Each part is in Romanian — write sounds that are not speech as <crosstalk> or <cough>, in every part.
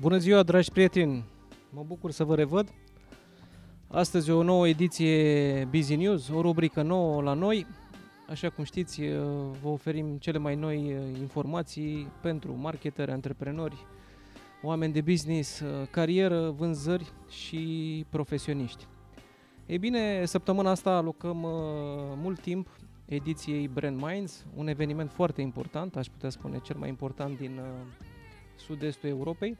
Bună ziua, dragi prieteni! Mă bucur să vă revăd. Astăzi o nouă ediție Busy News, o rubrică nouă la noi. Așa cum știți, vă oferim cele mai noi informații pentru marketeri, antreprenori, oameni de business, carieră, vânzări și profesioniști. Ei bine, săptămâna asta alocăm mult timp ediției Brand Minds, un eveniment foarte important, aș putea spune cel mai important din sud-estul Europei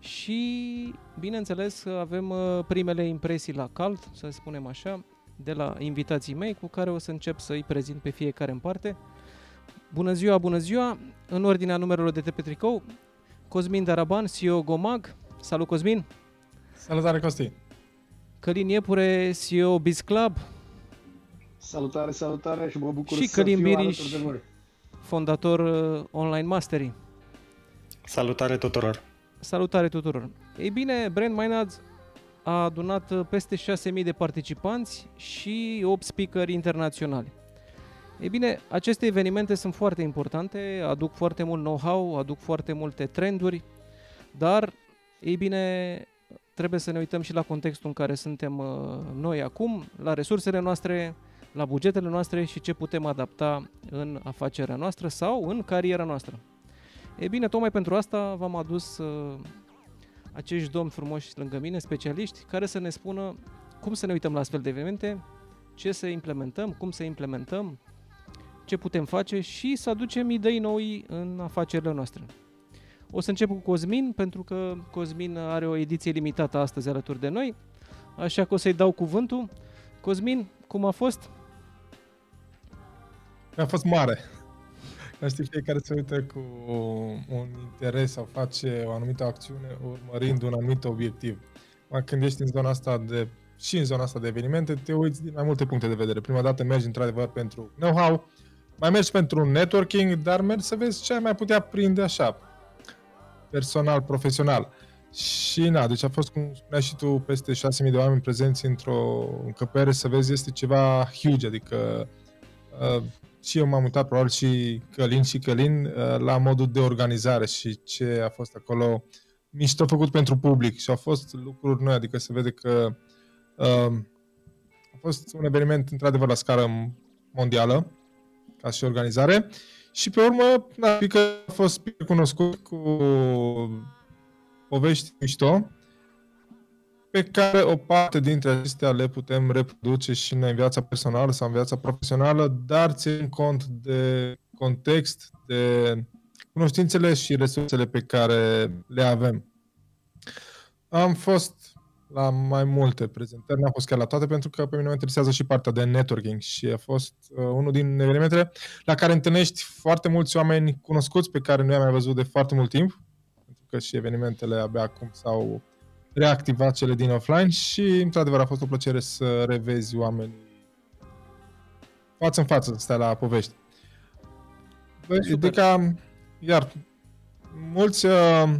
și, bineînțeles, avem uh, primele impresii la cald, să spunem așa, de la invitații mei, cu care o să încep să-i prezint pe fiecare în parte. Bună ziua, bună ziua! În ordinea numerelor de pe tricou, Cosmin Daraban, CEO Gomag. Salut, Cosmin! Salutare, Costi! Călin Iepure, CEO Biz Club. Salutare, salutare și mă bucur și să Călin fiu Biriș, de voi. fondator uh, Online Mastery. Salutare tuturor! Salutare tuturor! Ei bine, Brand Minds a adunat uh, peste 6.000 de participanți și 8 speakeri internaționali. Ei bine, aceste evenimente sunt foarte importante, aduc foarte mult know-how, aduc foarte multe trenduri, dar, ei bine, trebuie să ne uităm și la contextul în care suntem uh, noi acum, la resursele noastre, la bugetele noastre și ce putem adapta în afacerea noastră sau în cariera noastră. E bine, tocmai pentru asta v-am adus uh, acești domni frumoși lângă mine, specialiști, care să ne spună cum să ne uităm la astfel de evenimente, ce să implementăm, cum să implementăm, ce putem face și să aducem idei noi în afacerile noastre. O să încep cu Cosmin, pentru că Cosmin are o ediție limitată astăzi alături de noi, așa că o să-i dau cuvântul. Cosmin, cum a fost? A fost mare. Dar știi, fiecare se uită cu un interes sau face o anumită acțiune urmărind un anumit obiectiv. Când ești în zona asta de și în zona asta de evenimente, te uiți din mai multe puncte de vedere. Prima dată mergi într-adevăr pentru know-how, mai mergi pentru networking, dar mergi să vezi ce ai mai putea prinde așa, personal, profesional. Și na, deci a fost, cum spuneai și tu, peste 6.000 de oameni prezenți într-o încăpere, să vezi, este ceva huge, adică uh, și eu m-am uitat, probabil și Călin și Călin, uh, la modul de organizare și ce a fost acolo. Mișto făcut pentru public și au fost lucruri noi, adică se vede că uh, a fost un eveniment într-adevăr la scară mondială ca și organizare. Și pe urmă da, că a fost cunoscut cu povești mișto pe care o parte dintre acestea le putem reproduce și noi în viața personală sau în viața profesională, dar țin cont de context, de cunoștințele și resursele pe care le avem. Am fost la mai multe prezentări, n-am fost chiar la toate, pentru că pe mine mă interesează și partea de networking și a fost uh, unul din evenimentele la care întâlnești foarte mulți oameni cunoscuți pe care nu i-am mai văzut de foarte mult timp, pentru că și evenimentele abia acum s-au reactivat cele din offline și, într-adevăr, a fost o plăcere să revezi oameni față în față, să stai la povești. Băi, de ca, iar, mulți uh,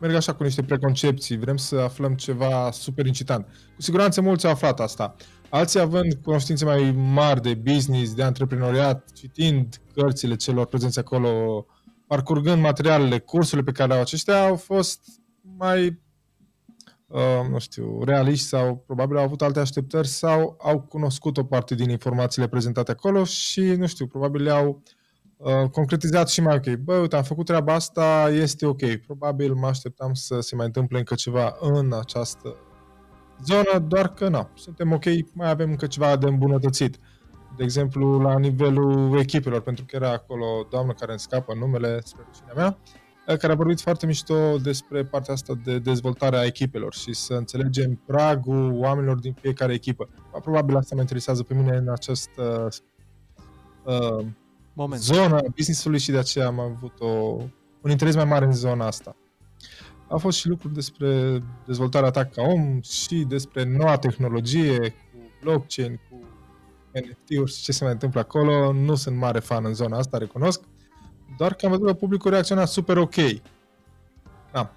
merg așa cu niște preconcepții, vrem să aflăm ceva super incitant. Cu siguranță mulți au aflat asta. Alții având cunoștințe mai mari de business, de antreprenoriat, citind cărțile celor prezenți acolo, parcurgând materialele, cursurile pe care le au aceștia, au fost mai uh, nu știu, realiști sau probabil au avut alte așteptări sau au cunoscut o parte din informațiile prezentate acolo și, nu știu, probabil le-au uh, concretizat și mai ok. Bă, uite, am făcut treaba asta, este ok. Probabil mă așteptam să se mai întâmple încă ceva în această zonă, doar că nu. Suntem ok, mai avem încă ceva de îmbunătățit. De exemplu, la nivelul echipelor, pentru că era acolo o doamnă care îmi scapă numele, spre rușinea mea, care a vorbit foarte mișto despre partea asta de dezvoltare a echipelor și să înțelegem pragul oamenilor din fiecare echipă. Probabil asta mă interesează pe mine în această uh, Moment. zonă business-ului și de aceea am avut o, un interes mai mare în zona asta. Au fost și lucruri despre dezvoltarea ta ca om și despre noua tehnologie cu blockchain, cu NFT-uri și ce se mai întâmplă acolo. Nu sunt mare fan în zona asta, recunosc. Doar că am văzut că publicul reacționa super ok. Da.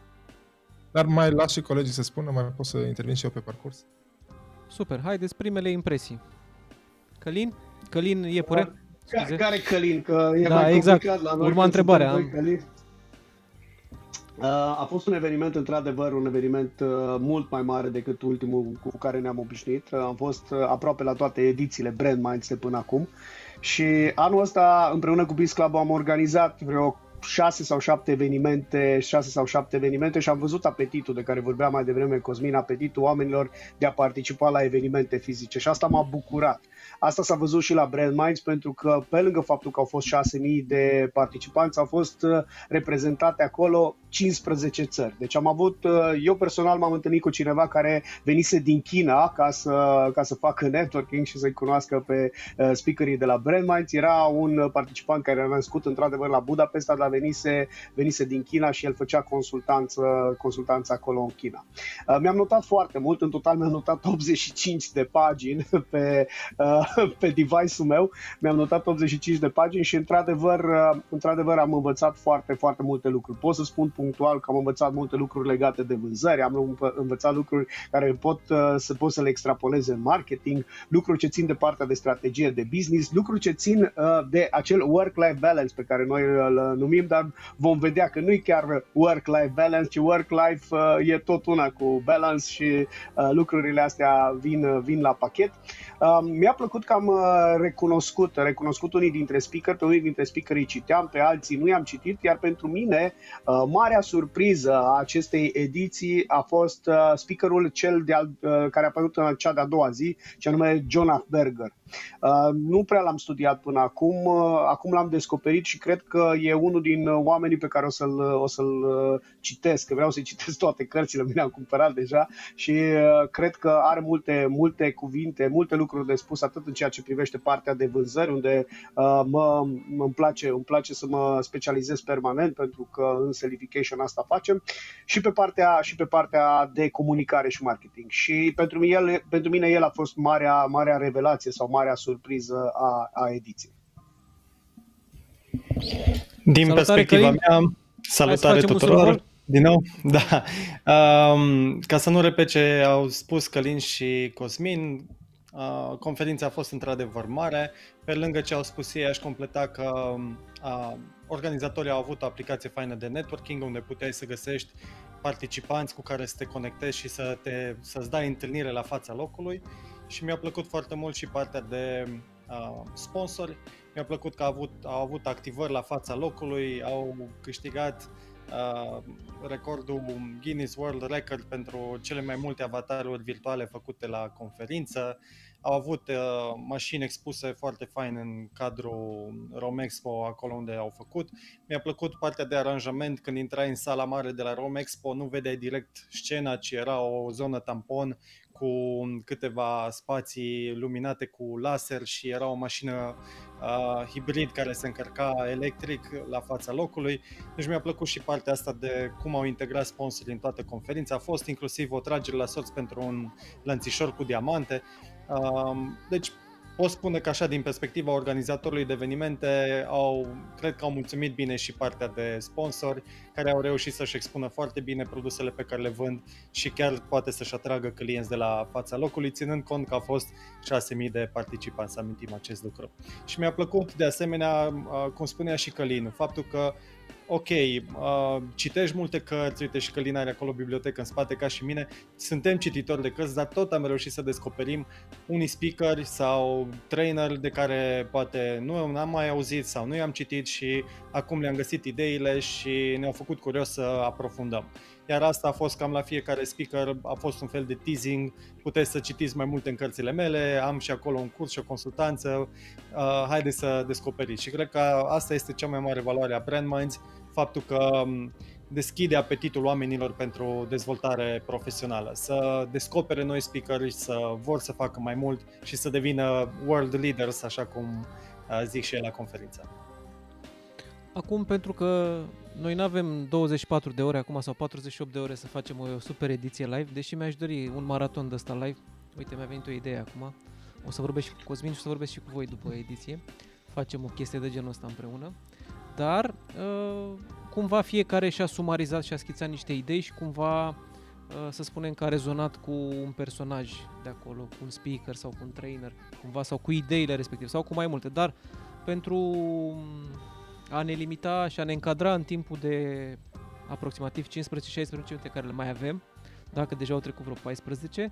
Dar mai las și colegii să spună, mai pot să intervin și eu pe parcurs. Super, haideți primele impresii. Călin? Călin e pure? Care Călin? Că e da, mai exact. la noi. Urma întrebarea. Am... A fost un eveniment, într-adevăr, un eveniment mult mai mare decât ultimul cu care ne-am obișnuit. Am fost aproape la toate edițiile Brand Minds de până acum și anul ăsta, împreună cu Biz Club, am organizat vreo șase sau șapte evenimente, șase sau șapte evenimente și am văzut apetitul de care vorbea mai devreme Cosmin, apetitul oamenilor de a participa la evenimente fizice și asta m-a bucurat. Asta s-a văzut și la Brand Minds pentru că pe lângă faptul că au fost 6.000 de participanți, au fost uh, reprezentate acolo 15 țări. Deci am avut, uh, eu personal m-am întâlnit cu cineva care venise din China ca să, ca să facă networking și să-i cunoască pe uh, speakerii de la Brand Minds. Era un participant care era născut într-adevăr la Budapesta, dar venise, venise din China și el făcea consultanță, consultanță acolo în China. Mi-am notat foarte mult, în total mi-am notat 85 de pagini <laughs> pe, <laughs> pe device-ul meu, mi-am notat 85 de pagini și într-adevăr, uh, într-adevăr am învățat foarte, foarte multe lucruri. Pot să spun punctual că am învățat multe lucruri legate de vânzări, am învățat lucruri care pot uh, să pot să le extrapoleze în marketing, lucruri ce țin de partea de strategie de business, lucruri ce țin uh, de acel work-life balance pe care noi îl numim, dar vom vedea că nu e chiar work-life balance, ci work-life e tot una cu balance și lucrurile astea vin, vin la pachet. Mi-a plăcut că am uh, recunoscut, recunoscut unii dintre speaker, pe unii dintre speakerii citeam, pe alții nu i-am citit, iar pentru mine uh, marea surpriză a acestei ediții a fost uh, speakerul cel de al, care a apărut în cea de-a doua zi, ce anume Jonah Berger. Uh, nu prea l-am studiat până acum, uh, acum l-am descoperit și cred că e unul din oamenii pe care o să-l, o să-l citesc, că vreau să-i citesc toate cărțile, <laughs> mi le-am cumpărat deja și cred că are multe, multe cuvinte, multe lucruri de spus, atât în ceea ce privește partea de vânzări, unde uh, mă, mă îmi, place, îmi place să mă specializez permanent, pentru că în Selification asta facem, și pe partea, și pe partea de comunicare și marketing. Și pentru mine, pentru mine el a fost marea, marea revelație sau marea surpriză a, a ediției. Din salutare, perspectiva Călin. mea, salutare tuturor! Din nou, <laughs> da. Um, ca să nu repet ce au spus Călin și Cosmin, Uh, conferința a fost într-adevăr mare. Pe lângă ce au spus ei, aș completa că uh, organizatorii au avut o aplicație faină de networking unde puteai să găsești participanți cu care să te conectezi și să te, să-ți dai întâlnire la fața locului și mi-a plăcut foarte mult și partea de uh, sponsori. Mi-a plăcut că au avut, au avut activări la fața locului, au câștigat uh, recordul Guinness World Record pentru cele mai multe avataruri virtuale făcute la conferință. Au avut uh, mașini expuse foarte fain în cadrul Romexpo, acolo unde au făcut. Mi-a plăcut partea de aranjament când intrai în sala mare de la Romexpo, nu vedeai direct scena, ci era o zonă tampon cu câteva spații luminate cu laser și era o mașină uh, hibrid care se încărca electric la fața locului. Deci mi-a plăcut și partea asta de cum au integrat sponsorii în toată conferința. A fost inclusiv o tragere la sorți pentru un lănțișor cu diamante. Uh, deci pot spune că așa din perspectiva organizatorului de evenimente au, cred că au mulțumit bine și partea de sponsori care au reușit să-și expună foarte bine produsele pe care le vând și chiar poate să-și atragă clienți de la fața locului, ținând cont că au fost 6.000 de participanți, să amintim acest lucru. Și mi-a plăcut de asemenea, cum spunea și Călin, faptul că ok, uh, citești multe cărți, uite și Călina are acolo bibliotecă în spate ca și mine, suntem cititori de cărți, dar tot am reușit să descoperim unii speaker sau trainer de care poate nu am mai auzit sau nu i-am citit și acum le-am găsit ideile și ne-au făcut curios să aprofundăm. Iar asta a fost cam la fiecare speaker, a fost un fel de teasing, puteți să citiți mai multe în cărțile mele, am și acolo un curs și o consultanță, uh, haideți să descoperiți. Și cred că asta este cea mai mare valoare a Brand Minds, faptul că um, deschide apetitul oamenilor pentru dezvoltare profesională, să descopere noi speakeri, să vor să facă mai mult și să devină world leaders, așa cum uh, zic și el la conferință. Acum, pentru că noi nu avem 24 de ore acum sau 48 de ore să facem o super ediție live, deși mi-aș dori un maraton de ăsta live. Uite, mi-a venit o idee acum. O să vorbesc și cu Cosmin și o să vorbesc și cu voi după ediție. Facem o chestie de genul ăsta împreună dar uh, cumva fiecare și-a sumarizat și a schițat niște idei și cumva uh, să spunem că a rezonat cu un personaj de acolo, cu un speaker sau cu un trainer, cumva sau cu ideile respective sau cu mai multe, dar pentru a ne limita și a ne încadra în timpul de aproximativ 15-16 minute care le mai avem, dacă deja au trecut vreo 14,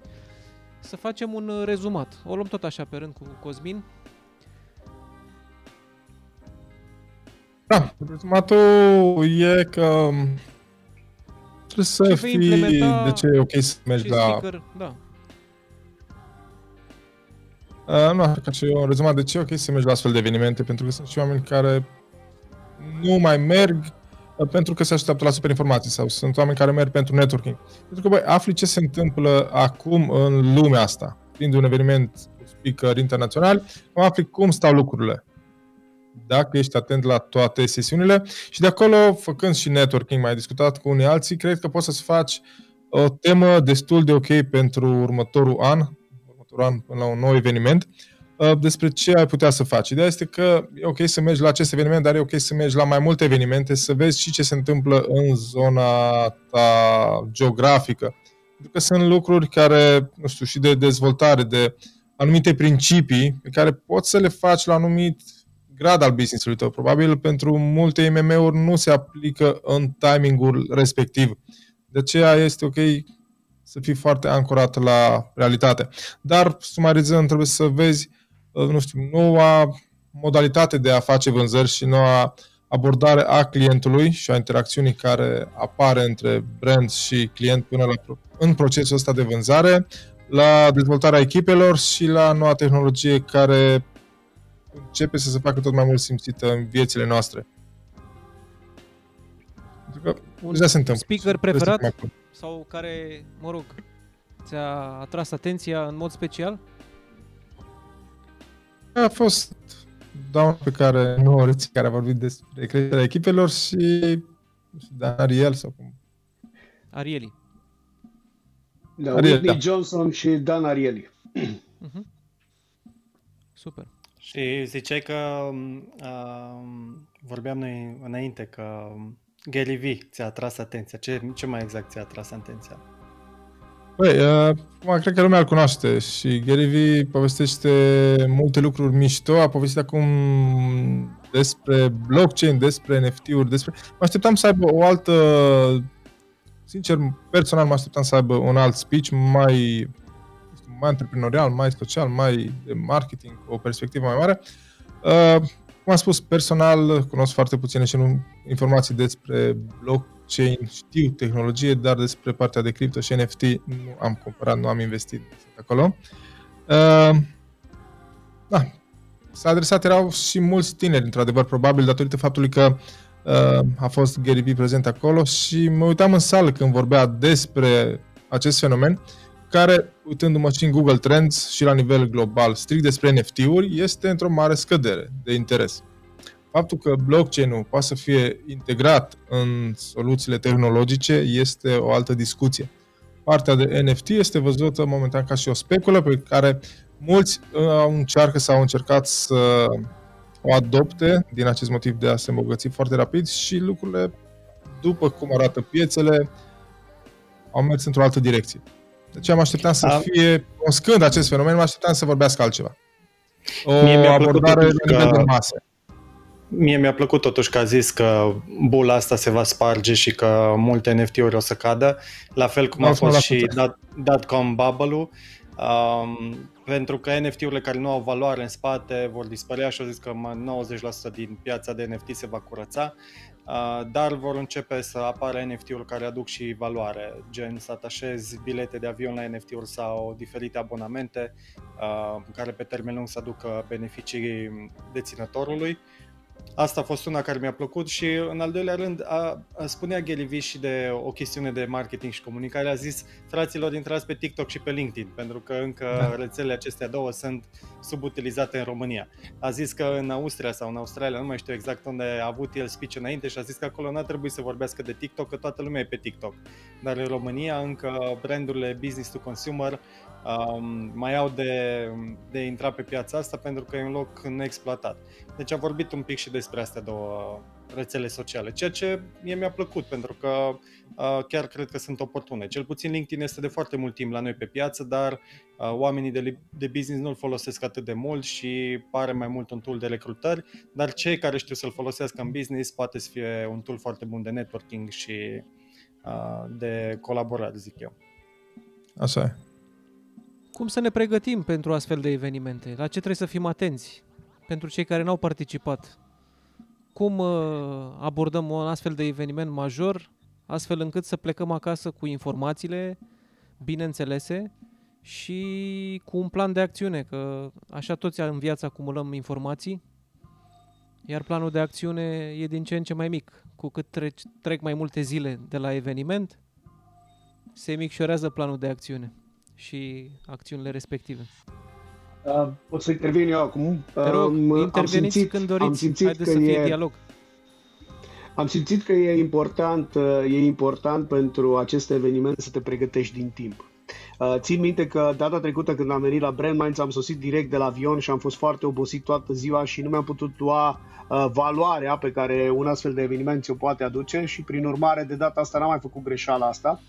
să facem un uh, rezumat. O luăm tot așa pe rând cu Cosmin. Da, rezumatul e că um, trebuie să fii, de ce e ok să mergi la... Speaker, da. Uh, nu, ca și eu, rezumat de ce e ok să mergi la astfel de evenimente, pentru că sunt și oameni care nu mai merg uh, pentru că se așteaptă la super informații sau sunt oameni care merg pentru networking. Pentru că, băi, afli ce se întâmplă acum în lumea asta. Fiind un eveniment speaker internațional, afli cum stau lucrurile. Dacă ești atent la toate sesiunile și de acolo, făcând și networking, mai discutat cu unii alții, cred că poți să-ți faci o temă destul de ok pentru următorul an, următorul an până la un nou eveniment, Uh, despre ce ai putea să faci. Ideea este că e ok să mergi la acest eveniment, dar e ok să mergi la mai multe evenimente, să vezi și ce se întâmplă în zona ta geografică. Pentru că sunt lucruri care, nu știu, și de dezvoltare, de anumite principii pe care poți să le faci la anumit grad al business-ului tău. Probabil pentru multe IMM-uri nu se aplică în timingul respectiv. De aceea este ok să fii foarte ancorat la realitate. Dar, sumarizând, trebuie să vezi nu știu, noua modalitate de a face vânzări și noua abordare a clientului și a interacțiunii care apare între brand și client până la, în procesul ăsta de vânzare, la dezvoltarea echipelor și la noua tehnologie care începe să se facă tot mai mult simțită în viețile noastre. Pentru că un se întâmplă. speaker preferat sau care, mă rog, ți-a atras atenția în mod special? A fost down pe care nu o reții, care a vorbit despre creșterea echipelor și Dan Ariel sau cum. Arieli. Da, Ariel, Whitney da. Johnson și Dan Arieli. Uh-huh. Super. Și ziceai că uh, vorbeam noi înainte că Gary V ți-a atras atenția. Ce, ce mai exact ți-a atras atenția? Păi, uh, cred că lumea îl cunoaște și Gary Vee povestește multe lucruri mișto, a povestit acum despre blockchain, despre NFT-uri, despre... Mă așteptam să aibă o altă... Sincer, personal mă așteptam să aibă un alt speech mai mai antreprenorial, mai social, mai de marketing, o perspectivă mai mare. Uh, cum am spus, personal cunosc foarte puține și nu informații despre blockchain blockchain, știu tehnologie, dar despre partea de cripto și NFT nu am cumpărat, nu am investit acolo. Uh, da, s-a adresat, erau și mulți tineri, într-adevăr, probabil datorită faptului că uh, a fost Gary Vee prezent acolo și mă uitam în sală când vorbea despre acest fenomen, care, uitându-mă și în Google Trends și la nivel global, strict despre NFT-uri, este într-o mare scădere de interes faptul că blockchain-ul poate să fie integrat în soluțiile tehnologice este o altă discuție. Partea de NFT este văzută momentan ca și o speculă pe care mulți uh, încearcă sau au încercat să o adopte din acest motiv de a se îmbogăți foarte rapid și lucrurile, după cum arată piețele, au mers într-o altă direcție. Deci am așteptat să fie, cunoscând acest fenomen, mă așteptam să vorbească altceva. O Mie abordare la nivel de masă. Mie mi-a plăcut totuși că a zis că bula asta se va sparge și că multe NFT-uri o să cadă, la fel cum a fost și dot-com bubble-ul, um, pentru că NFT-urile care nu au valoare în spate vor dispărea și au zis că 90% din piața de NFT se va curăța, uh, dar vor începe să apară NFT-uri care aduc și valoare, gen să atașezi bilete de avion la NFT-uri sau diferite abonamente uh, care pe termen lung să aducă beneficii deținătorului. Asta a fost una care mi-a plăcut și în al doilea rând a, a spunea Gary și de o chestiune de marketing și comunicare. A zis, fraților, intrați pe TikTok și pe LinkedIn, pentru că încă da. rețelele acestea două sunt subutilizate în România. A zis că în Austria sau în Australia, nu mai știu exact unde a avut el speech înainte și a zis că acolo n-a trebuit să vorbească de TikTok, că toată lumea e pe TikTok. Dar în România încă brandurile business to consumer um, mai au de, de intrat pe piața asta pentru că e un loc neexploatat. Deci a vorbit un pic și despre astea două rețele sociale, ceea ce mie mi-a plăcut pentru că uh, chiar cred că sunt oportune. Cel puțin LinkedIn este de foarte mult timp la noi pe piață, dar uh, oamenii de, de business nu-l folosesc atât de mult și pare mai mult un tool de recrutări, dar cei care știu să-l folosească în business poate să fie un tool foarte bun de networking și uh, de colaborare, zic eu. Așa e. Cum să ne pregătim pentru astfel de evenimente? La ce trebuie să fim atenți? Pentru cei care n-au participat. Cum uh, abordăm un astfel de eveniment major, astfel încât să plecăm acasă cu informațiile bineînțelese și cu un plan de acțiune, că așa toți în viață acumulăm informații, iar planul de acțiune e din ce în ce mai mic. Cu cât trec, trec mai multe zile de la eveniment, se micșorează planul de acțiune și acțiunile respective. Uh, pot să intervin eu acum? Te rog, uh, interveniți simțit, când doriți, am simțit haideți că să fie e, dialog. Am simțit că e important, uh, e important pentru acest eveniment să te pregătești din timp. Uh, țin minte că data trecută când am venit la Brand Minds am sosit direct de la avion și am fost foarte obosit toată ziua și nu mi-am putut lua uh, valoarea pe care un astfel de eveniment ți-o poate aduce și prin urmare de data asta n-am mai făcut greșeala asta.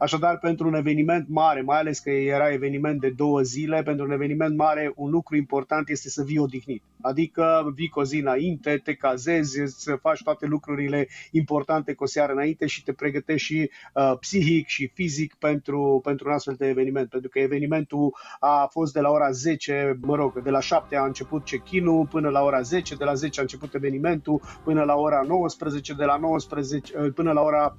Așadar, pentru un eveniment mare, mai ales că era eveniment de două zile, pentru un eveniment mare, un lucru important este să vii odihnit. Adică vii cu o zi înainte, te cazezi, să faci toate lucrurile importante cu o seară înainte și te pregătești și uh, psihic și fizic pentru, pentru un astfel de eveniment. Pentru că evenimentul a fost de la ora 10, mă rog, de la 7 a început check-in-ul până la ora 10, de la 10 a început evenimentul până la ora 19, de la 19 uh, până la ora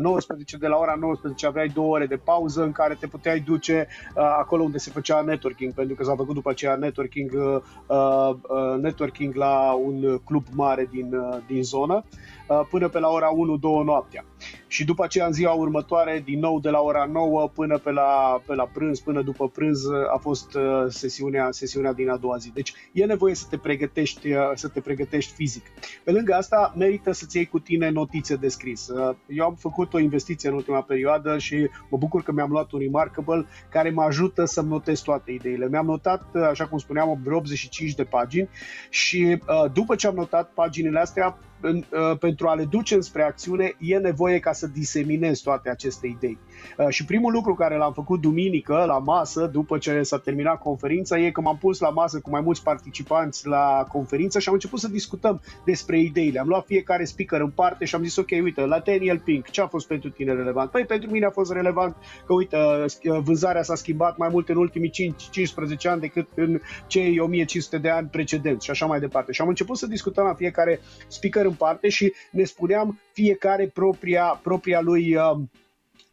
19, uh, de la ora 19 aveai două ore de pauză în care te puteai duce uh, acolo unde se făcea networking, pentru că s-a făcut după aceea networking, uh, uh, networking la un club mare din, uh, din zonă. Uh, până pe la ora 1-2 noaptea. Și după aceea, în ziua următoare, din nou de la ora 9 până pe la, pe la prânz, până după prânz, a fost uh, sesiunea, sesiunea din a doua zi. Deci e nevoie să te pregătești, uh, să te pregătești fizic. Pe lângă asta, merită să-ți iei cu tine notițe de scris. Eu am făcut o investiție în ultima perioadă și mă bucur că mi-am luat un Remarkable care mă ajută să-mi notez toate ideile. Mi-am notat, așa cum spuneam, 85 de pagini și după ce am notat paginile astea, în, uh, pentru a le duce spre acțiune, e nevoie ca să diseminezi toate aceste idei. Uh, și primul lucru care l-am făcut duminică la masă, după ce s-a terminat conferința, e că m-am pus la masă cu mai mulți participanți la conferință și am început să discutăm despre ideile. Am luat fiecare speaker în parte și am zis, ok, uite, la Daniel Pink, ce a fost pentru tine relevant? Păi pentru mine a fost relevant că, uite, uh, vânzarea s-a schimbat mai mult în ultimii 5, 15 ani decât în cei 1500 de ani precedenți și așa mai departe. Și am început să discutăm la fiecare speaker în parte și ne spuneam fiecare propria, propria lui uh,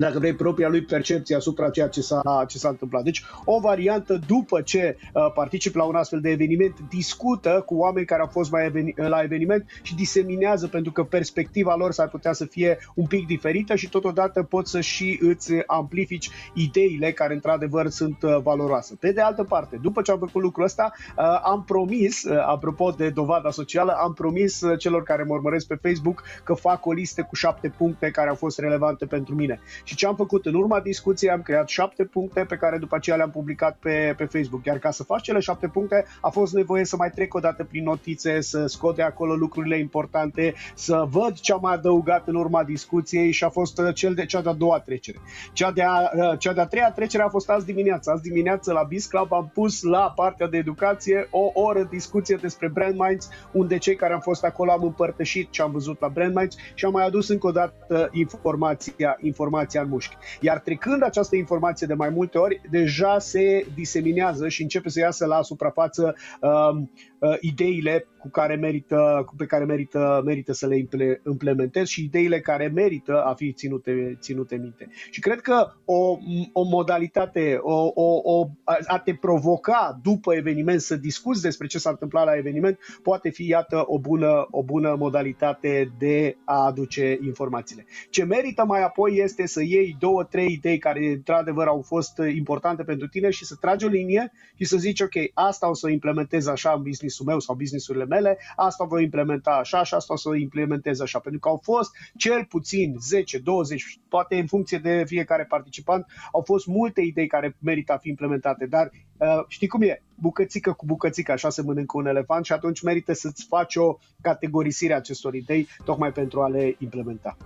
dacă vrei, propria lui percepție asupra ceea ce s-a, ce s-a întâmplat. Deci, o variantă după ce uh, particip la un astfel de eveniment, discută cu oameni care au fost mai eveni- la eveniment și diseminează pentru că perspectiva lor s-ar putea să fie un pic diferită și totodată poți să și îți amplifici ideile care într-adevăr sunt uh, valoroase. Pe de altă parte, după ce am făcut lucrul ăsta, uh, am promis, uh, apropo de dovada socială, am promis uh, celor care mă urmăresc pe Facebook că fac o listă cu șapte puncte care au fost relevante pentru mine. Și ce am făcut în urma discuției, am creat șapte puncte pe care după aceea le-am publicat pe, pe Facebook. Iar ca să faci cele șapte puncte, a fost nevoie să mai trec o dată prin notițe, să scot de acolo lucrurile importante, să văd ce am mai adăugat în urma discuției și a fost uh, cel de, cea de-a doua trecere. Cea de-a, uh, cea de-a treia trecere a fost azi dimineață. Azi dimineață la Biz Club am pus la partea de educație o oră discuție despre Brand Minds, unde cei care am fost acolo am împărtășit ce am văzut la Brand Minds și am mai adus încă o dată informația, informația în mușchi. Iar trecând această informație de mai multe ori, deja se diseminează și începe să iasă la suprafață uh, uh, ideile cu care merită, cu pe care merită, merită să le implementezi și ideile care merită a fi ținute, ținute minte. Și cred că o, o modalitate, o, o, o, a te provoca după eveniment să discuți despre ce s-a întâmplat la eveniment poate fi, iată, o bună, o bună modalitate de a aduce informațiile. Ce merită mai apoi este să iei două, trei idei care într-adevăr au fost importante pentru tine și să tragi o linie și să zici, ok, asta o să o implementez așa în businessul meu sau businessurile mele, asta voi implementa așa și asta o să o implementez așa. Pentru că au fost cel puțin 10, 20, poate în funcție de fiecare participant, au fost multe idei care merită a fi implementate, dar uh, știi cum e? Bucățică cu bucățică, așa se mănâncă un elefant și atunci merită să-ți faci o categorisire a acestor idei tocmai pentru a le implementa.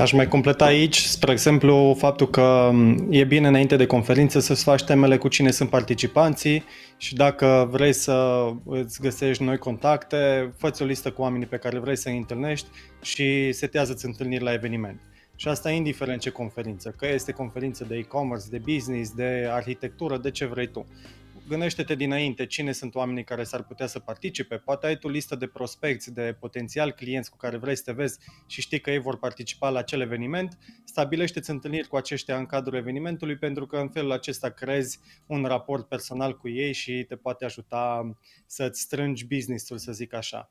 Aș mai completa aici, spre exemplu, faptul că e bine înainte de conferință să-ți faci temele cu cine sunt participanții și dacă vrei să îți găsești noi contacte, fă o listă cu oamenii pe care vrei să-i întâlnești și setează-ți întâlniri la eveniment. Și asta indiferent ce conferință, că este conferință de e-commerce, de business, de arhitectură, de ce vrei tu gândește-te dinainte cine sunt oamenii care s-ar putea să participe. Poate ai tu listă de prospecți, de potențial clienți cu care vrei să te vezi și știi că ei vor participa la acel eveniment. Stabilește-ți întâlniri cu aceștia în cadrul evenimentului pentru că în felul acesta creezi un raport personal cu ei și te poate ajuta să-ți strângi business-ul, să zic așa.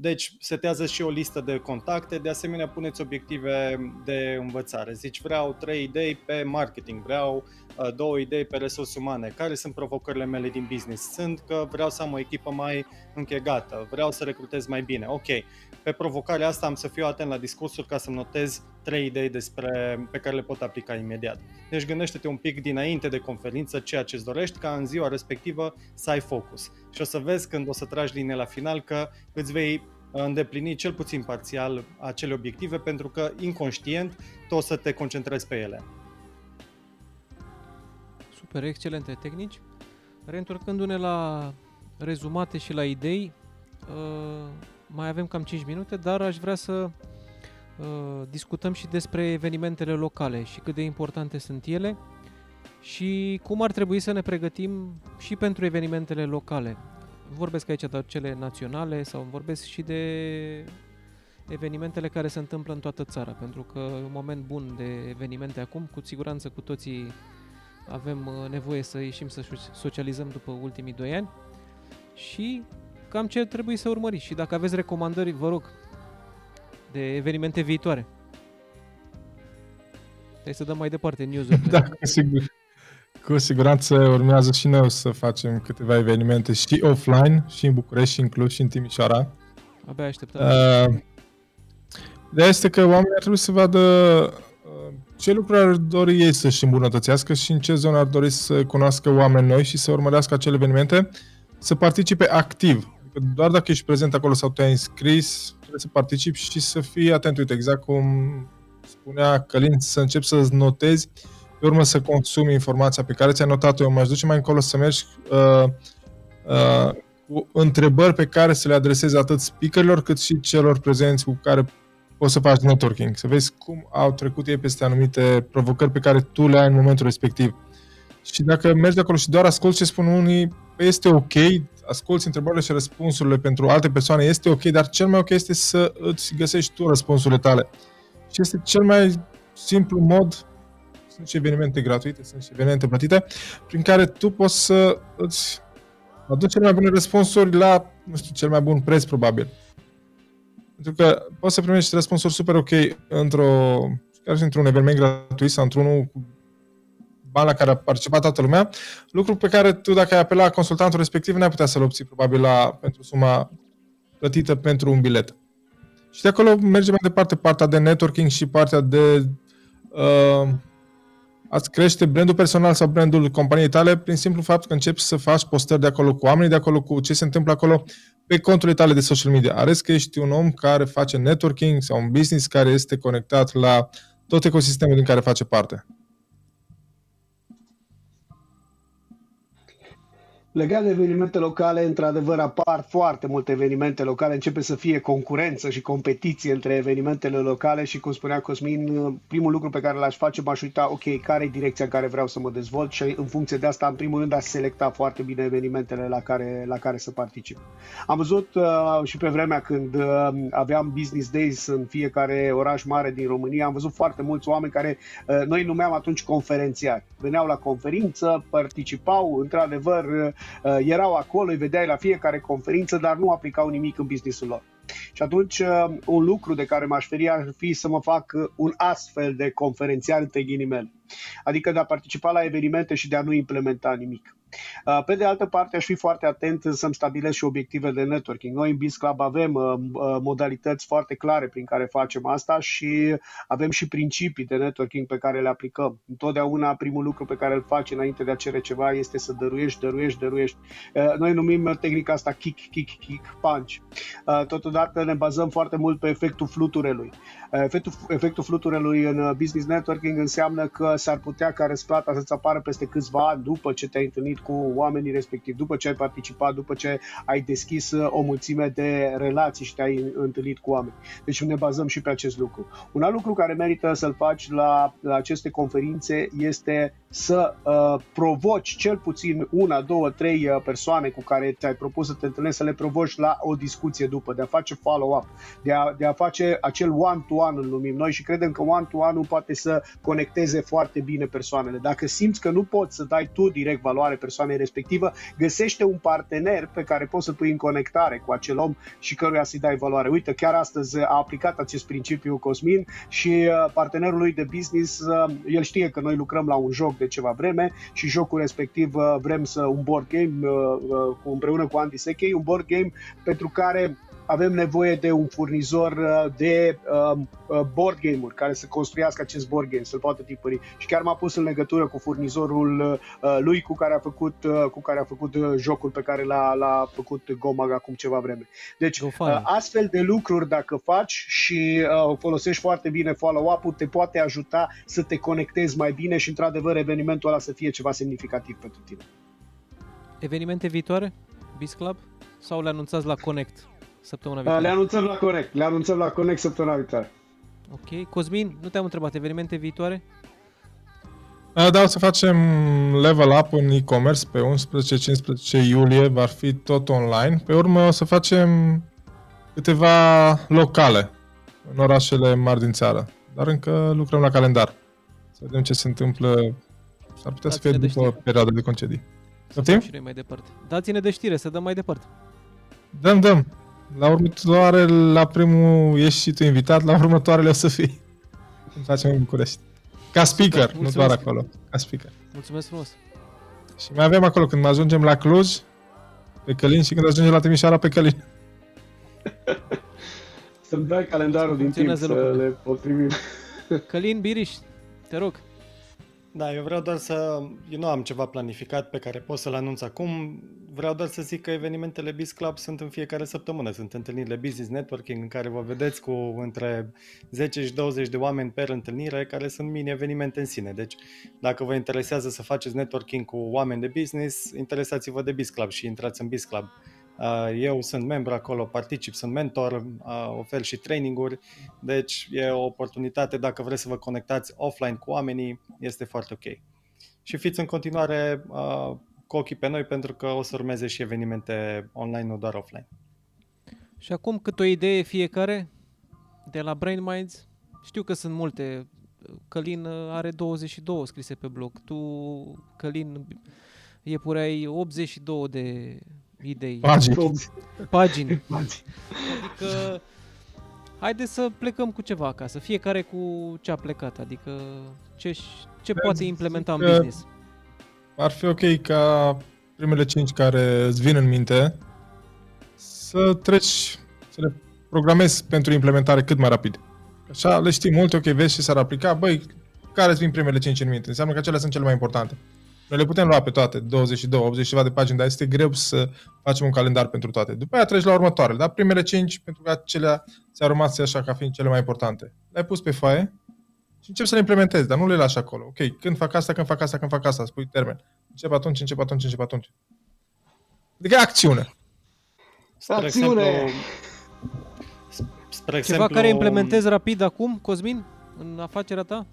Deci, setează și o listă de contacte, de asemenea puneți obiective de învățare. Zici, vreau trei idei pe marketing, vreau uh, două idei pe resurse umane. Care sunt provocările mele din business? Sunt că vreau să am o echipă mai închegată, vreau să recrutez mai bine. Ok, pe provocarea asta am să fiu atent la discursuri ca să-mi notez trei idei despre, pe care le pot aplica imediat. Deci gândește-te un pic dinainte de conferință ceea ce îți dorești ca în ziua respectivă să ai focus. Și o să vezi când o să tragi linie la final că îți vei îndeplini cel puțin parțial acele obiective pentru că inconștient tu o să te concentrezi pe ele. Super, excelente tehnici. Reîntorcându-ne la rezumate și la idei, uh, mai avem cam 5 minute, dar aș vrea să uh, discutăm și despre evenimentele locale și cât de importante sunt ele și cum ar trebui să ne pregătim și pentru evenimentele locale. Vorbesc aici de cele naționale sau vorbesc și de evenimentele care se întâmplă în toată țara, pentru că e un moment bun de evenimente acum, cu siguranță cu toții avem uh, nevoie să ieșim să socializăm după ultimii doi ani și cam ce trebuie să urmăriți și dacă aveți recomandări, vă rog, de evenimente viitoare. Trebuie să dăm mai departe news-urile. <laughs> da, cu, sigur. cu siguranță urmează și noi să facem câteva evenimente și offline, și în București, și în Cluj, și în Timișoara. Abia așteptăm. Uh, ideea este că oamenii ar trebui să vadă uh, ce lucruri ar dori ei să-și îmbunătățească și în ce zonă ar dori să cunoască oameni noi și să urmărească acele evenimente, să participe activ doar dacă ești prezent acolo sau te-ai înscris, trebuie să participi și să fii atent. Uite, exact cum spunea Călin, să începi să notezi, pe urmă să consumi informația pe care ți-ai notat-o. Eu m-aș duce mai încolo să mergi uh, uh, cu întrebări pe care să le adresezi atât speakerilor cât și celor prezenți cu care poți să faci networking, să vezi cum au trecut ei peste anumite provocări pe care tu le ai în momentul respectiv. Și dacă mergi de acolo și doar asculti ce spun unii, este ok, asculti întrebările și răspunsurile pentru alte persoane, este ok, dar cel mai ok este să îți găsești tu răspunsurile tale. Și este cel mai simplu mod, sunt și evenimente gratuite, sunt și evenimente plătite, prin care tu poți să îți aduci cele mai bune răspunsuri la, nu știu, cel mai bun preț probabil. Pentru că poți să primești răspunsuri super ok într-o, chiar și într-un eveniment gratuit sau într-unul cu bani la care a participat toată lumea, lucru pe care tu, dacă ai apelat la consultantul respectiv, n-ai putea să-l obții probabil la, pentru suma plătită pentru un bilet. Și de acolo merge mai departe partea de networking și partea de uh, a-ți crește brandul personal sau brandul companiei tale prin simplu fapt că începi să faci postări de acolo cu oamenii de acolo, cu ce se întâmplă acolo pe conturile tale de social media. Arăți că ești un om care face networking sau un business care este conectat la tot ecosistemul din care face parte. Legat de evenimente locale, într-adevăr apar foarte multe evenimente locale, începe să fie concurență și competiție între evenimentele locale și, cum spunea Cosmin, primul lucru pe care l-aș face, m-aș uita, ok, care e direcția în care vreau să mă dezvolt și în funcție de asta, în primul rând, aș selecta foarte bine evenimentele la care, la care să particip. Am văzut uh, și pe vremea când uh, aveam business days în fiecare oraș mare din România, am văzut foarte mulți oameni care uh, noi numeam atunci conferențiari. Veneau la conferință, participau, într-adevăr, uh, erau acolo, îi vedeai la fiecare conferință, dar nu aplicau nimic în businessul lor. Și atunci uh, un lucru de care m-aș feri ar fi să mă fac uh, un astfel de conferențiar între ghilimele. Adică de a participa la evenimente și de a nu implementa nimic. Pe de altă parte, aș fi foarte atent să-mi stabilesc și obiective de networking. Noi în Biz Club avem modalități foarte clare prin care facem asta și avem și principii de networking pe care le aplicăm. Întotdeauna primul lucru pe care îl faci înainte de a cere ceva este să dăruiești, dăruiești, dăruiești. Noi numim tehnica asta kick, kick, kick, punch. Totodată ne bazăm foarte mult pe efectul fluturelui. Efectul, efectul fluturelui în business networking înseamnă că s-ar putea ca răsplata să-ți apară peste câțiva ani după ce te-ai întâlnit cu oamenii respectivi, după ce ai participat, după ce ai deschis o mulțime de relații și te-ai întâlnit cu oameni. Deci ne bazăm și pe acest lucru. Un alt lucru care merită să-l faci la, la aceste conferințe este să uh, provoci cel puțin una, două, trei uh, persoane cu care ți-ai propus să te întâlnești, să le provoci la o discuție după, de a face follow-up, de a, de a face acel one-to-one, îl numim noi, și credem că one-to-one-ul poate să conecteze foarte bine persoanele. Dacă simți că nu poți să dai tu direct valoare persoanei respectivă, găsește un partener pe care poți să pui în conectare cu acel om și căruia să-i dai valoare. Uite, chiar astăzi a aplicat acest principiu Cosmin și uh, partenerul lui de business, uh, el știe că noi lucrăm la un joc de ceva vreme și jocul respectiv uh, vrem să un board game împreună cu Andy Sechei, un board game pentru care avem nevoie de un furnizor uh, de um, uh, board game-uri care să construiască acest board game, să-l poată tipări. Și chiar m-a pus în legătură cu furnizorul uh, lui cu care a făcut, cu care a făcut jocul pe care l-a, l-a făcut Gomag acum ceva vreme. Deci, astfel de lucruri, dacă faci și folosești foarte bine follow-up-ul, te poate ajuta să te conectezi mai bine și, într-adevăr, evenimentul ăla să fie ceva semnificativ pentru tine. Evenimente viitoare? Biz Club? Sau le anunțați la Connect? Săptămâna viitoare? Le anunțăm la Connect, le anunțăm la Connect săptămâna viitoare. Ok. Cosmin, nu te-am întrebat, evenimente viitoare? Da, o să facem level up în e-commerce pe 11-15 iulie, va fi tot online. Pe urmă o să facem câteva locale în orașele mari din țară, dar încă lucrăm la calendar. Să vedem ce se întâmplă. S-ar putea Dați să fie după perioada de concedii. Să și noi mai departe. Dați-ne de știre, să dăm mai departe. Dăm, dăm. La următoare, la primul ești și tu invitat, la următoarele o să fii. Când facem în București. Ca speaker, da, nu doar acolo. Ca speaker. Mulțumesc frumos. Și mai avem acolo, când ajungem la Cluj, pe Călin și când ajungem la Timișoara, pe Călin. Să-mi dai calendarul din timp să le potrivim. Călin Biriș, te rog. Da, eu vreau doar să... Eu nu am ceva planificat pe care pot să-l anunț acum. Vreau doar să zic că evenimentele Biz Club sunt în fiecare săptămână. Sunt întâlnirile Business Networking în care vă vedeți cu între 10 și 20 de oameni per întâlnire care sunt mini-evenimente în sine. Deci dacă vă interesează să faceți networking cu oameni de business, interesați-vă de Biz Club și intrați în Biz Club. Uh, eu sunt membru acolo, particip, sunt mentor, uh, ofer și traininguri, deci e o oportunitate dacă vreți să vă conectați offline cu oamenii, este foarte ok. Și fiți în continuare uh, cu ochii pe noi pentru că o să urmeze și evenimente online, nu doar offline. Și acum cât o idee fiecare de la Brain Minds? Știu că sunt multe. Călin are 22 scrise pe blog. Tu, Călin, iepureai 82 de idei. Pagini. Pagini. <laughs> Adică, haideți să plecăm cu ceva acasă, fiecare cu ce a plecat, adică ce, ce poate implementa în business. Ar fi ok ca primele cinci care îți vin în minte să treci, să le programezi pentru implementare cât mai rapid. Așa le știi multe, ok, vezi și s-ar aplica, băi, care îți vin primele cinci în minte? Înseamnă că acelea sunt cele mai importante. Noi le putem lua pe toate, 22, 80 ceva de pagini, dar este greu să facem un calendar pentru toate. După aia treci la următoarele, dar primele 5, pentru că acelea ți-au rămas așa ca fiind cele mai importante. Le-ai pus pe foaie și începi să le implementezi, dar nu le lași acolo. Ok, când fac asta, când fac asta, când fac asta, spui termen. Încep atunci, încep atunci, încep atunci. Adică acțiune. Spre acțiune! Exemplu, spre exemplu, Ceva care implementezi rapid acum, Cosmin, în afacerea ta?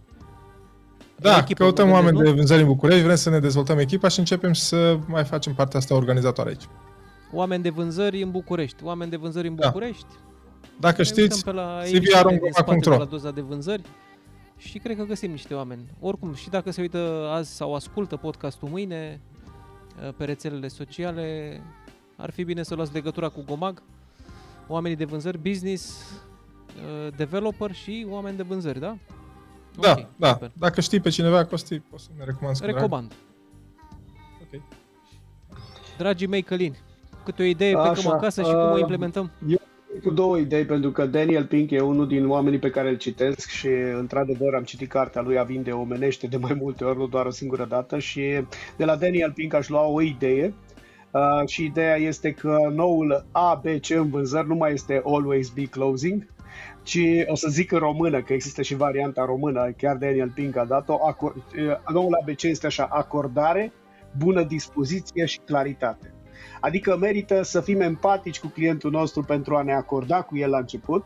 Da, echipă, căutăm oameni nu? de vânzări în București, vrem să ne dezvoltăm echipa și începem să mai facem partea asta organizatoare aici. Oameni de vânzări în București, oameni de vânzări în da. București. Dacă ne știți, cvrongoma.ro la doza de vânzări și cred că găsim niște oameni. Oricum, și dacă se uită azi sau ascultă podcastul mâine uh, pe rețelele sociale, ar fi bine să luați legătura cu Gomag, oamenii de vânzări, business, uh, developer și oameni de vânzări, da? Da, okay, da. Super. Dacă știi pe cineva, Costi, poți să ne recomand. Recomand. Ok. dragii mei călini, câte o idee Așa, plecăm acasă și uh, cum o uh, implementăm? Eu cu două idei, pentru că Daniel Pink e unul din oamenii pe care îl citesc și, într-adevăr, am citit cartea lui A vinde omenește de mai multe ori, nu doar o singură dată și de la Daniel Pink aș lua o idee uh, și ideea este că noul ABC în vânzări nu mai este always be closing, ci o să zic în română, că există și varianta română, chiar Daniel Pink a dat-o, acord, uh, noul ABC este așa, acordare, bună dispoziție și claritate. Adică merită să fim empatici cu clientul nostru pentru a ne acorda cu el la început,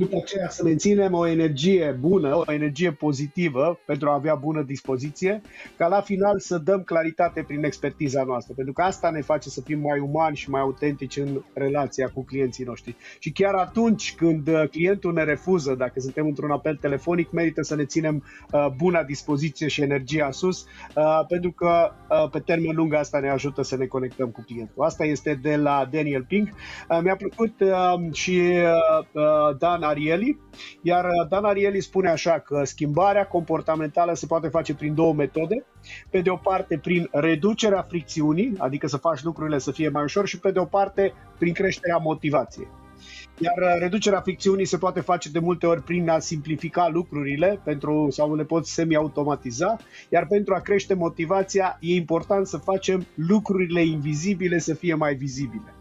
după aceea să menținem o energie bună, o energie pozitivă pentru a avea bună dispoziție, ca la final să dăm claritate prin expertiza noastră, pentru că asta ne face să fim mai umani și mai autentici în relația cu clienții noștri. Și chiar atunci când uh, clientul ne refuză, dacă suntem într-un apel telefonic, merită să ne ținem uh, buna dispoziție și energia sus, uh, pentru că uh, pe termen lung asta ne ajută să ne conectăm cu clientul. Asta este de la Daniel Pink. Uh, mi-a plăcut uh, și uh, uh, Dan Ariely, iar uh, Dan Ariely spune așa că schimbarea comportamentală se poate face prin două metode. Pe de o parte prin reducerea fricțiunii, adică să faci lucrurile să fie mai ușor și pe de o parte prin creșterea motivației. Iar uh, reducerea fricțiunii se poate face de multe ori prin a simplifica lucrurile pentru, sau le poți semi-automatiza, iar pentru a crește motivația e important să facem lucrurile invizibile să fie mai vizibile.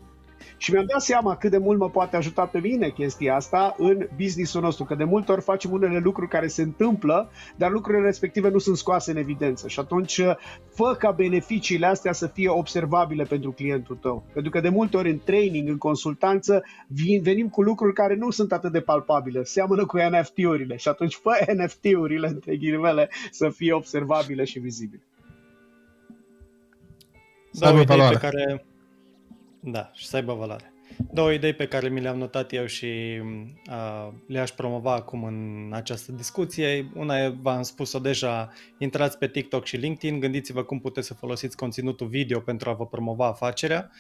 Și mi-am dat seama cât de mult mă poate ajuta pe mine chestia asta în businessul nostru, că de multe ori facem unele lucruri care se întâmplă, dar lucrurile respective nu sunt scoase în evidență. Și atunci fă ca beneficiile astea să fie observabile pentru clientul tău. Pentru că de multe ori în training, în consultanță, vin, venim cu lucruri care nu sunt atât de palpabile, seamănă cu NFT-urile și atunci fă NFT-urile, între ghilimele, să fie observabile și vizibile. Da, o idee pe care da, și să aibă valoare. Două idei pe care mi le-am notat eu și uh, le-aș promova acum în această discuție. Una e, v-am spus-o deja, intrați pe TikTok și LinkedIn, gândiți-vă cum puteți să folosiți conținutul video pentru a vă promova afacerea.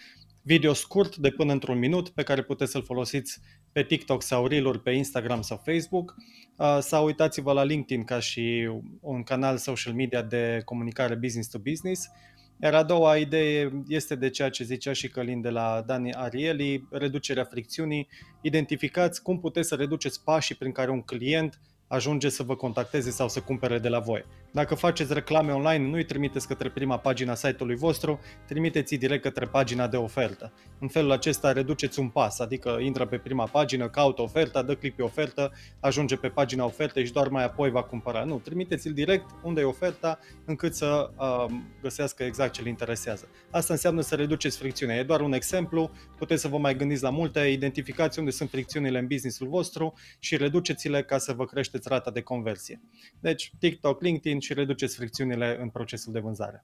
Video scurt de până într-un minut pe care puteți să-l folosiți pe TikTok sau reel pe Instagram sau Facebook uh, sau uitați-vă la LinkedIn ca și un canal social media de comunicare business to business iar a doua idee este de ceea ce zicea și Călin de la Dani Arieli, reducerea fricțiunii. Identificați cum puteți să reduceți pașii prin care un client ajunge să vă contacteze sau să cumpere de la voi. Dacă faceți reclame online, nu îi trimiteți către prima pagina site-ului vostru, trimiteți-i direct către pagina de ofertă. În felul acesta reduceți un pas, adică intră pe prima pagină, caută oferta, dă click pe ofertă, ajunge pe pagina ofertei și doar mai apoi va cumpăra. Nu, trimiteți-l direct unde e oferta, încât să uh, găsească exact ce îl interesează. Asta înseamnă să reduceți fricțiunea. E doar un exemplu, puteți să vă mai gândiți la multe, identificați unde sunt fricțiunile în businessul vostru și reduceți-le ca să vă creșteți rata de conversie. Deci TikTok, LinkedIn, și reduceți fricțiunile în procesul de vânzare.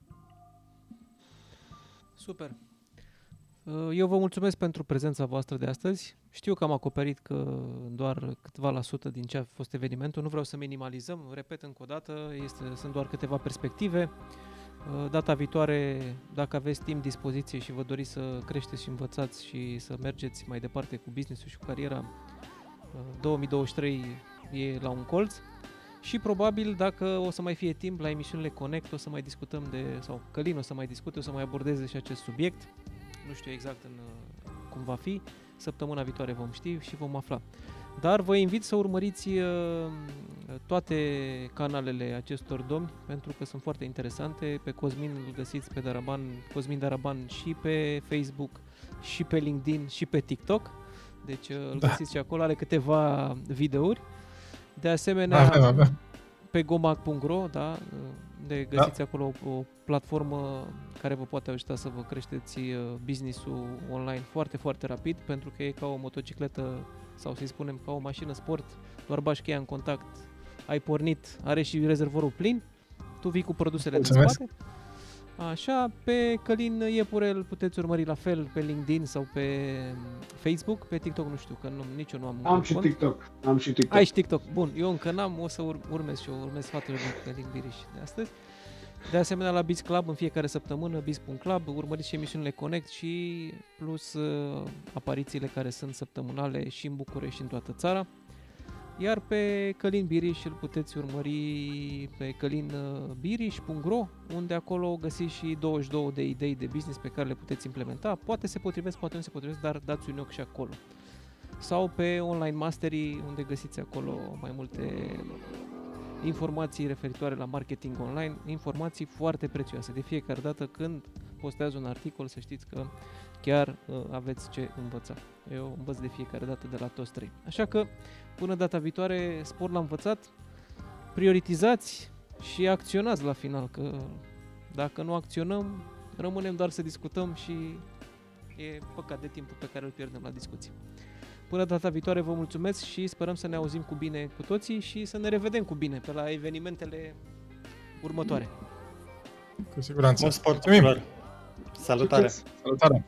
Super. Uh, eu vă mulțumesc pentru prezența voastră de astăzi. Știu că am acoperit că doar câteva la sută din ce a fost evenimentul. Nu vreau să minimalizăm. Repet încă o dată, este, sunt doar câteva perspective. Uh, data viitoare, dacă aveți timp, dispoziție și vă doriți să creșteți și învățați și să mergeți mai departe cu business-ul și cu cariera, 2023 uh, e la un colț. Și probabil dacă o să mai fie timp la emisiunile Connect o să mai discutăm de, sau Călin o să mai discute, o să mai abordeze și acest subiect. Nu știu exact în, uh, cum va fi. Săptămâna viitoare vom ști și vom afla. Dar vă invit să urmăriți uh, toate canalele acestor domni pentru că sunt foarte interesante. Pe Cosmin îl găsiți pe Daraban, Cosmin Daraban și pe Facebook, și pe LinkedIn, și pe TikTok. Deci uh, îl da. găsiți și acolo, are câteva videouri. De asemenea, avem, avem. pe gomac.ro, da, de găsiți da. acolo o, o platformă care vă poate ajuta să vă creșteți uh, business-ul online foarte, foarte rapid, pentru că e ca o motocicletă sau să-i spunem ca o mașină sport, doar bași cheia în contact, ai pornit, are și rezervorul plin, tu vii cu produsele Mulțumesc. de spate Așa, pe Călin Iepure îl puteți urmări la fel pe LinkedIn sau pe Facebook, pe TikTok nu știu, că nu, nici eu nu am Am și cont. TikTok, am și TikTok. Ai și TikTok, bun, eu încă n-am, o să ur- urmez și eu, urmez sfaturile de Călin Biriș de astăzi. De asemenea, la Biz Club în fiecare săptămână, biz.club, urmăriți și emisiunile Connect și plus uh, aparițiile care sunt săptămânale și în București și în toată țara. Iar pe Călin Biriș îl puteți urmări pe călinbiriș.ro unde acolo găsiți și 22 de idei de business pe care le puteți implementa. Poate se potrivesc, poate nu se potrivesc, dar dați un ochi și acolo. Sau pe Online Mastery unde găsiți acolo mai multe informații referitoare la marketing online, informații foarte prețioase. De fiecare dată când postează un articol, să știți că chiar uh, aveți ce învăța. Eu învăț de fiecare dată de la toți trei. Așa că, până data viitoare, spor l-a învățat, prioritizați și acționați la final, că dacă nu acționăm, rămânem doar să discutăm și e păcat de timpul pe care îl pierdem la discuții. Până data viitoare vă mulțumesc și sperăm să ne auzim cu bine cu toții și să ne revedem cu bine pe la evenimentele următoare. Cu siguranță. Mult sport Mulțumim. Salutare! Succes! Salutare!